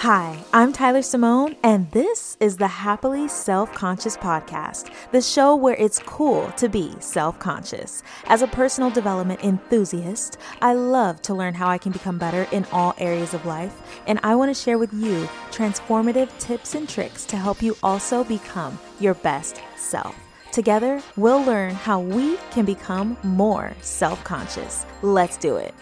Hi, I'm Tyler Simone, and this is the Happily Self Conscious Podcast, the show where it's cool to be self conscious. As a personal development enthusiast, I love to learn how I can become better in all areas of life, and I want to share with you transformative tips and tricks to help you also become your best self. Together, we'll learn how we can become more self conscious. Let's do it.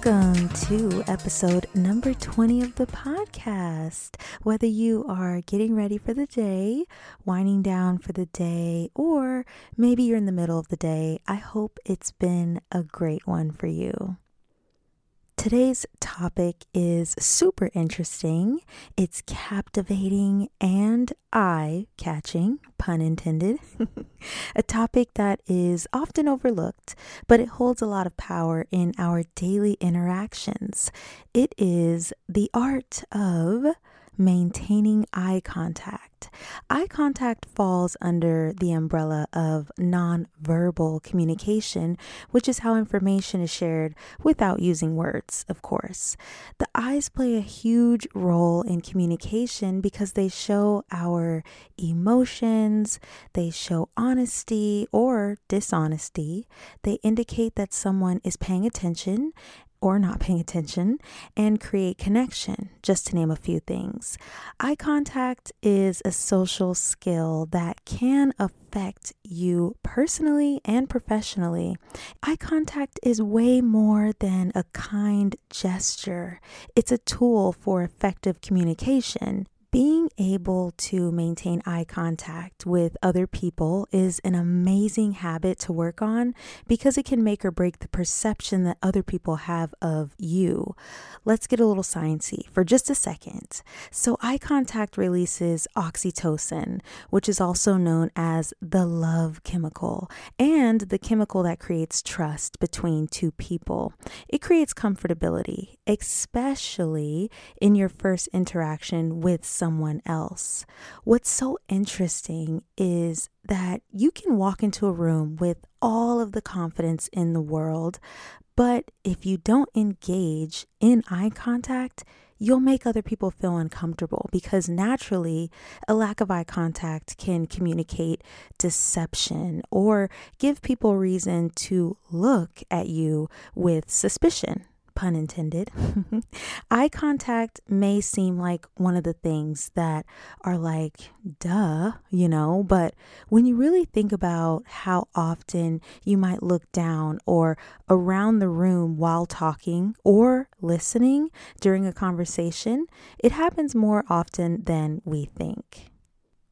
Welcome to episode number 20 of the podcast. Whether you are getting ready for the day, winding down for the day, or maybe you're in the middle of the day, I hope it's been a great one for you. Today's topic is super interesting. It's captivating and eye catching, pun intended. a topic that is often overlooked, but it holds a lot of power in our daily interactions. It is the art of maintaining eye contact. Eye contact falls under the umbrella of nonverbal communication, which is how information is shared without using words, of course. The eyes play a huge role in communication because they show our emotions, they show honesty or dishonesty, they indicate that someone is paying attention or not paying attention and create connection, just to name a few things. Eye contact is a social skill that can affect you personally and professionally. Eye contact is way more than a kind gesture, it's a tool for effective communication. Being able to maintain eye contact with other people is an amazing habit to work on because it can make or break the perception that other people have of you. Let's get a little sciencey for just a second. So, eye contact releases oxytocin, which is also known as the love chemical, and the chemical that creates trust between two people. It creates comfortability, especially in your first interaction with someone else. What's so interesting is that you can walk into a room with all of the confidence in the world, but if you don't engage in eye contact, you'll make other people feel uncomfortable because naturally a lack of eye contact can communicate deception or give people reason to look at you with suspicion pun intended, eye contact may seem like one of the things that are like, duh, you know, but when you really think about how often you might look down or around the room while talking or listening during a conversation, it happens more often than we think.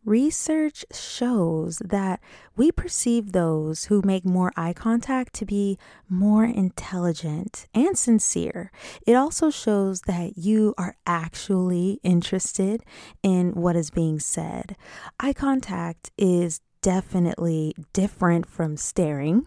Research shows that we perceive those who make more eye contact to be more intelligent and sincere. It also shows that you are actually interested in what is being said. Eye contact is definitely different from staring.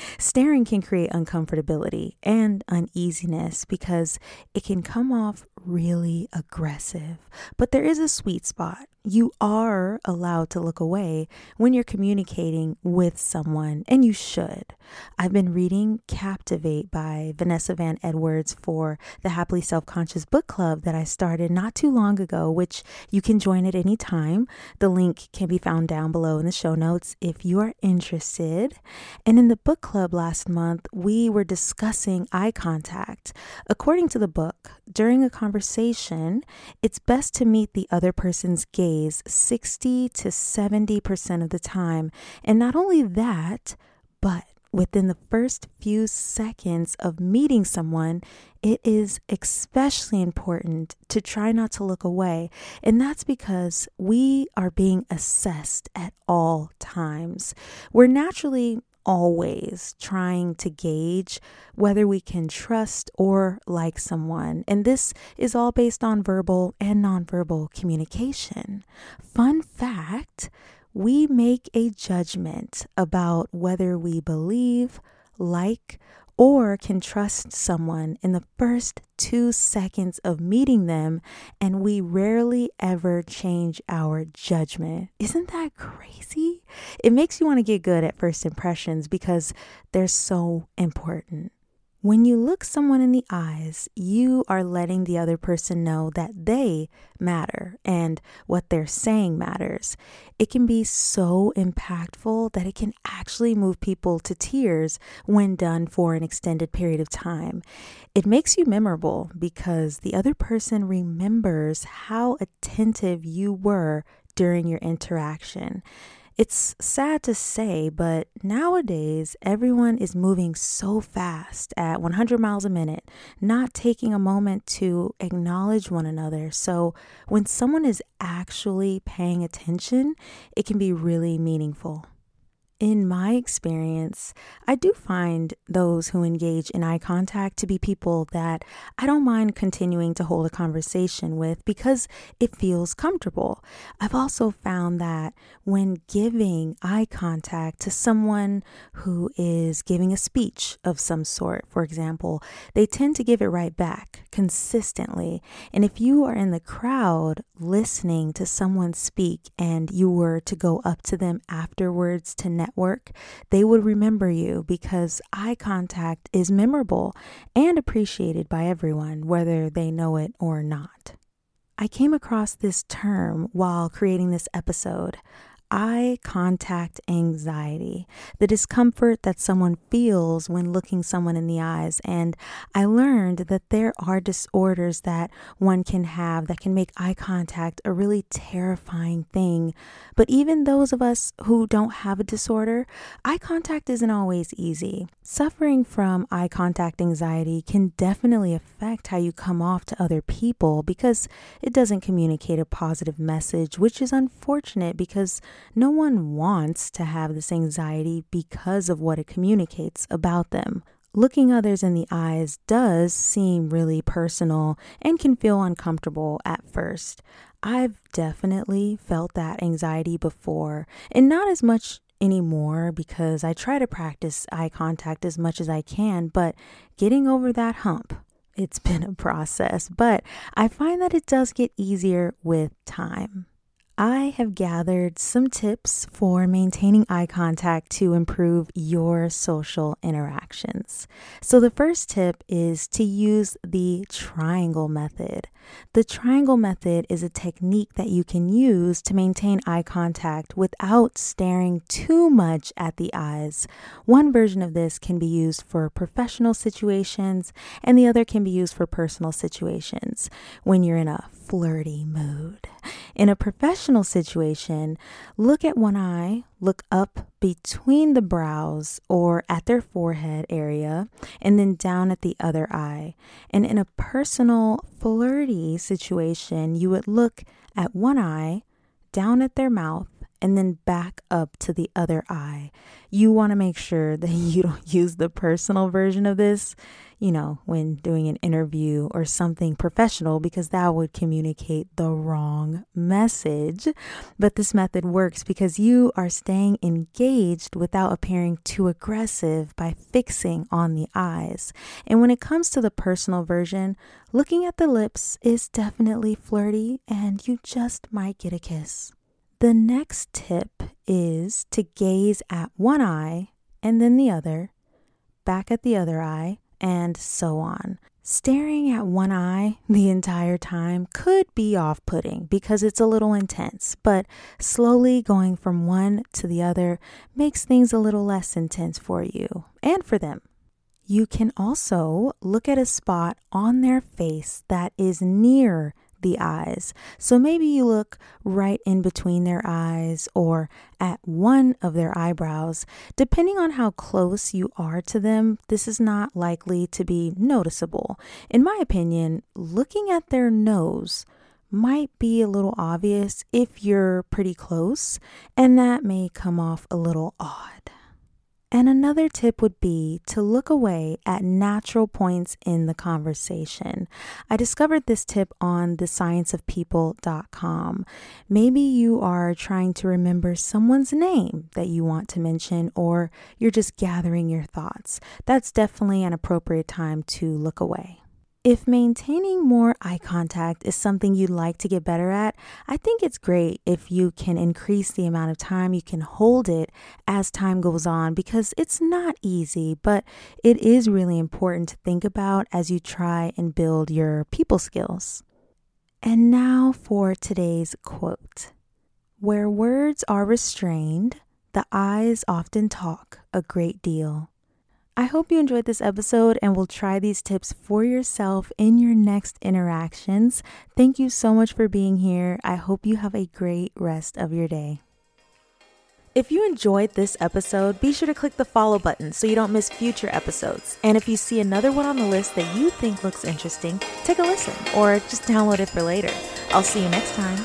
staring can create uncomfortability and uneasiness because it can come off really aggressive. But there is a sweet spot you are allowed to look away when you're communicating with someone, and you should. I've been reading Captivate by Vanessa Van Edwards for the Happily Self Conscious Book Club that I started not too long ago, which you can join at any time. The link can be found down below in the show notes if you are interested. And in the book club last month, we were discussing eye contact. According to the book, during a conversation, it's best to meet the other person's gaze 60 to 70% of the time. And not only that, but within the first few seconds of meeting someone, it is especially important to try not to look away. And that's because we are being assessed at all times. We're naturally always trying to gauge whether we can trust or like someone. And this is all based on verbal and nonverbal communication. Fun fact we make a judgment about whether we believe, like, or can trust someone in the first two seconds of meeting them, and we rarely ever change our judgment. Isn't that crazy? It makes you want to get good at first impressions because they're so important. When you look someone in the eyes, you are letting the other person know that they matter and what they're saying matters. It can be so impactful that it can actually move people to tears when done for an extended period of time. It makes you memorable because the other person remembers how attentive you were during your interaction. It's sad to say, but nowadays everyone is moving so fast at 100 miles a minute, not taking a moment to acknowledge one another. So when someone is actually paying attention, it can be really meaningful. In my experience, I do find those who engage in eye contact to be people that I don't mind continuing to hold a conversation with because it feels comfortable. I've also found that when giving eye contact to someone who is giving a speech of some sort, for example, they tend to give it right back consistently. And if you are in the crowd listening to someone speak and you were to go up to them afterwards to network, network, they would remember you because eye contact is memorable and appreciated by everyone, whether they know it or not. I came across this term while creating this episode eye contact anxiety, the discomfort that someone feels when looking someone in the eyes. And I learned that there are disorders that one can have that can make eye contact a really terrifying thing. But even those of us who don't have a disorder, eye contact isn't always easy. Suffering from eye contact anxiety can definitely affect how you come off to other people because it doesn't communicate a positive message, which is unfortunate because no one wants to have this anxiety because of what it communicates about them. Looking others in the eyes does seem really personal and can feel uncomfortable at first. I've definitely felt that anxiety before, and not as much anymore because I try to practice eye contact as much as I can, but getting over that hump, it's been a process, but I find that it does get easier with time. I have gathered some tips for maintaining eye contact to improve your social interactions. So, the first tip is to use the triangle method. The triangle method is a technique that you can use to maintain eye contact without staring too much at the eyes. One version of this can be used for professional situations, and the other can be used for personal situations when you're in a flirty mood. In a professional situation, look at one eye, look up between the brows or at their forehead area, and then down at the other eye. And in a personal, flirty situation, you would look at one eye, down at their mouth, and then back up to the other eye. You want to make sure that you don't use the personal version of this you know, when doing an interview or something professional because that would communicate the wrong message. But this method works because you are staying engaged without appearing too aggressive by fixing on the eyes. And when it comes to the personal version, looking at the lips is definitely flirty and you just might get a kiss. The next tip is to gaze at one eye and then the other, back at the other eye, and so on. Staring at one eye the entire time could be off putting because it's a little intense, but slowly going from one to the other makes things a little less intense for you and for them. You can also look at a spot on their face that is near the eyes. So maybe you look right in between their eyes or at one of their eyebrows. Depending on how close you are to them, this is not likely to be noticeable. In my opinion, looking at their nose might be a little obvious if you're pretty close, and that may come off a little odd. And another tip would be to look away at natural points in the conversation. I discovered this tip on thescienceofpeople.com. Maybe you are trying to remember someone's name that you want to mention, or you're just gathering your thoughts. That's definitely an appropriate time to look away. If maintaining more eye contact is something you'd like to get better at, I think it's great if you can increase the amount of time you can hold it as time goes on because it's not easy, but it is really important to think about as you try and build your people skills. And now for today's quote Where words are restrained, the eyes often talk a great deal. I hope you enjoyed this episode and will try these tips for yourself in your next interactions. Thank you so much for being here. I hope you have a great rest of your day. If you enjoyed this episode, be sure to click the follow button so you don't miss future episodes. And if you see another one on the list that you think looks interesting, take a listen or just download it for later. I'll see you next time.